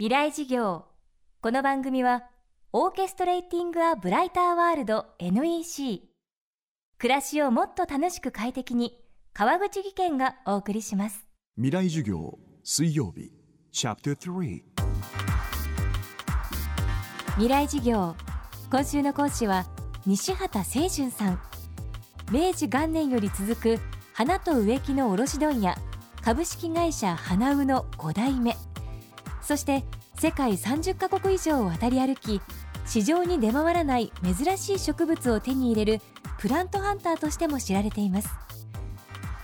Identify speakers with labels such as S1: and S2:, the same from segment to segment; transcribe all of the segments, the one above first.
S1: 未来事業。この番組はオーケストレーティング・ア・ブライター・ワールド NEC 暮らしをもっと楽しく快適に川口義賢がお送りします。
S2: 未来授業水曜日チャプター3
S1: 未来事業。今週の講師は西畑清純さん。明治元年より続く花と植木の卸問屋株式会社花うの5代目そして世界30カ国以上を渡り歩き市場に出回らない珍しい植物を手に入れるプラントハンターとしても知られています。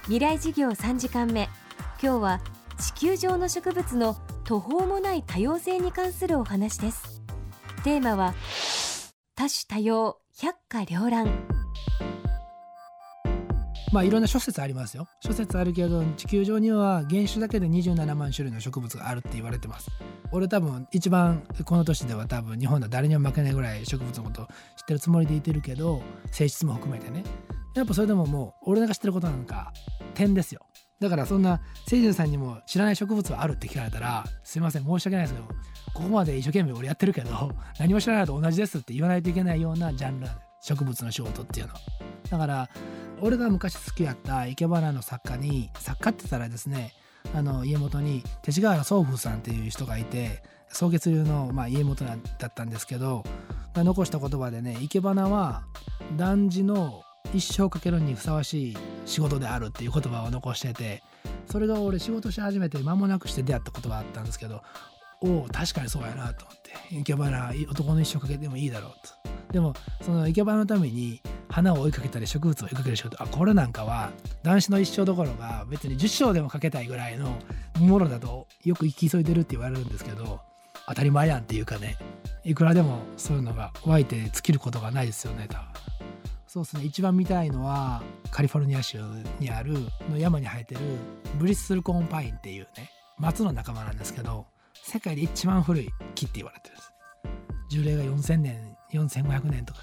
S1: 未来事業3時間目。今日は地球上の植物の途方もない多様性に関するお話です。テーマは多種多様百花繚乱。
S3: まあいろんな諸説ありますよ。諸説あるけど地球上には原種だけで27万種類の植物があるって言われてます。俺多分一番この年では多分日本では誰にも負けないぐらい植物のこと知ってるつもりでいてるけど性質も含めてね。やっぱそれでももう俺が知ってることなんか点ですよ。だからそんな清純さんにも知らない植物はあるって聞かれたらすいません申し訳ないですけどここまで一生懸命俺やってるけど何も知らないと同じですって言わないといけないようなジャンル植物の仕事っていうのだから俺が昔好きやった生け花の作家に作家って言ったらですねあの家元に勅使河原宗風さんっていう人がいて草月流の、まあ、家元だったんですけどが残した言葉でね生け花は男児の一生かけるにふさわしい仕事であるっていう言葉を残しててそれが俺仕事し始めて間もなくして出会った言葉あったんですけどおお確かにそうやなと思って。生け花男の一生かけてもいいだろうと。でもその生け花のために花を追いかけたり植物を追いかける仕事。あこれなんかは男子の一生どころか別に10生でもかけたいぐらいのものだとよく生き急いでるって言われるんですけど当たり前やんっていうかね。いくらでもそういうのが湧いて尽きることがないですよね多分。そうですね。一番見たいのはカリフォルニア州にあるの山に生えてるブリッスルコーンパインっていうね松の仲間なんですけど世界で一番古い木って言われてるんです。樹齢が4000年4500年とか。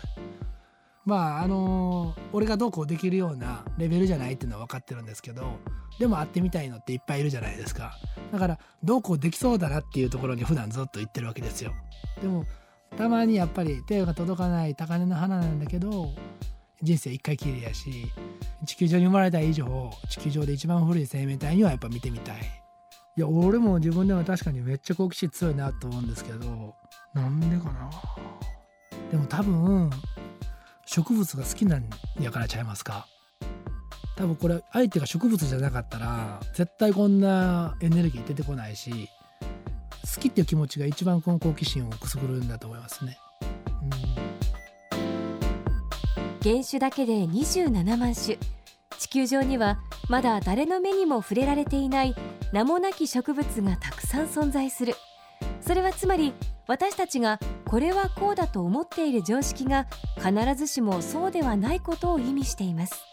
S3: まああのー、俺がどうこうできるようなレベルじゃないっていうのは分かってるんですけどでも会ってみたいのっていっぱいいるじゃないですか。だからどうこうできそうだなっていうところに普段ずっと言ってるわけですよ。でもたまにやっぱり手が届かない高嶺の花なんだけど人生一回きりやし地球上に生まれた以上地球上で一番古い生命体にはやっぱ見てみたい。いや俺も自分では確かにめっちゃ好奇心強いなと思うんですけどなんでかな。でも多分植物が好きなんやからちゃいますか。多分これ相手が植物じゃなかったら絶対こんなエネルギー出てこないし好きっていう気持ちが一番この好奇心をくすぐるんだと思いますね。
S1: うん、原種だけで27万種。地球上にはまだ誰の目にも触れられていない名もなき植物がたくさん存在する。それはつまり私たちがこれはこうだと思っている常識が必ずしもそうではないことを意味しています。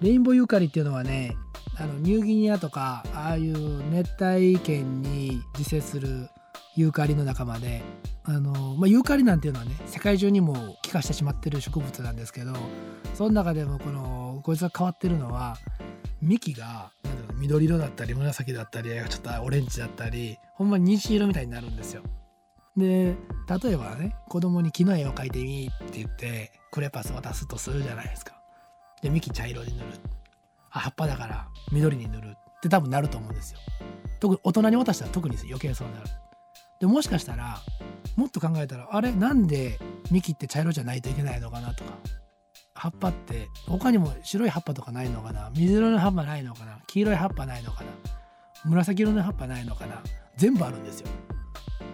S3: レインボーユーカリっていうのはねあのニューギニアとかああいう熱帯圏に自生するユーカリの仲間であの、まあ、ユーカリなんていうのはね世界中にも化してしまってる植物なんですけどその中でもこのこいつが変わってるのは幹が緑色だったり紫だったりちょっとオレンジだったりほんまに虹色みたいになるんですよ。で例えばね子供に木の絵を描いてみって言ってクレパス渡すとするじゃないですか。で幹茶色に塗るあ葉っぱだから緑に塗るって多分なると思うんですよ。特に大人に渡したら特に余計そうなる。でもしかしたらもっと考えたらあれなんで幹って茶色じゃないといけないのかなとか。葉っぱって他にも白い葉っぱとかないのかな。水色の葉っぱないのかな。黄色い葉っぱないのかな。紫色の葉っぱないのかな。全部あるんですよ。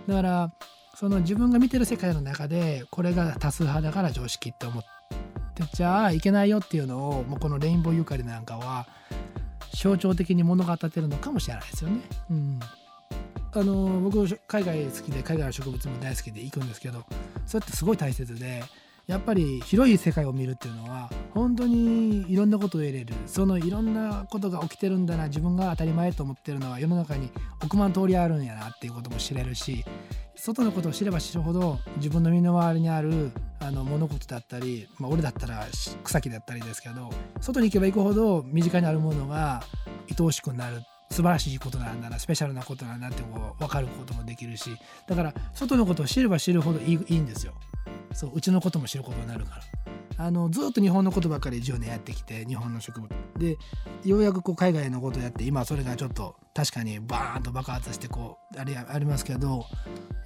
S3: だからその自分が見てる世界の中でこれが多数派だから常識って思ってじゃあいけないよっていうのをもうこのレインボーユーカリなんかは象徴的に物語ってるのかもしれないですよね。うん、あの僕海外好きで海外の植物も大好きで行くんですけどそれってすごい大切でやっぱり広い世界を見るっていうのは本当にいろんなことを得れる。そのいろんなことが起きてるんだな自分が当たり前と思ってるのは世の中に億万通りあるんやなっていうことも知れるし外のことを知れば知るほど自分の身の回りにあるあの物事だったり、まあ、俺だったら草木だったりですけど外に行けば行くほど身近にあるものが愛おしくなる素晴らしいことなんだなスペシャルなことなんだってこう分かることもできるしだから外のことを知れば知るほどいいいいんですよ。そううちのことも知ることになるから。あのずっと日本のことばっかり10年やってきて日本の植物でようやくこう海外のことやって今それがちょっと確かにバーンと爆発してこうあれありますけど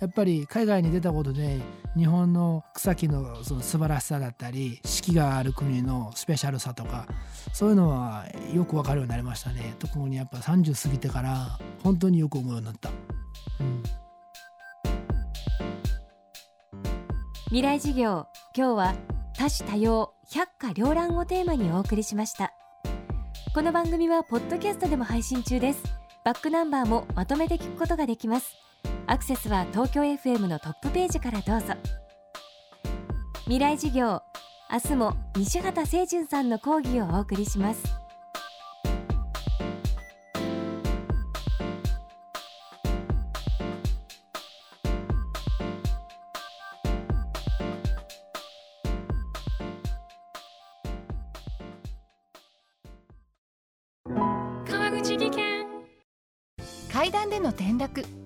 S3: やっぱり海外に出たことで日本の草木のその素晴らしさだったり四季がある国のスペシャルさとかそういうのはよく分かるようになりましたね。特にやっぱ30過ぎてから本当によく思うようになった。うん。
S1: 未来事業今日は多種多様百花繚乱をテーマにお送りしました。この番組はポッドキャストでも配信中です。バックナンバーもまとめて聞くことができます。アクセスは東京 FM のトップページからどうぞ。未来事業明日も西畑清純さんの講義をお送りします。
S4: 川口技研。階段での転落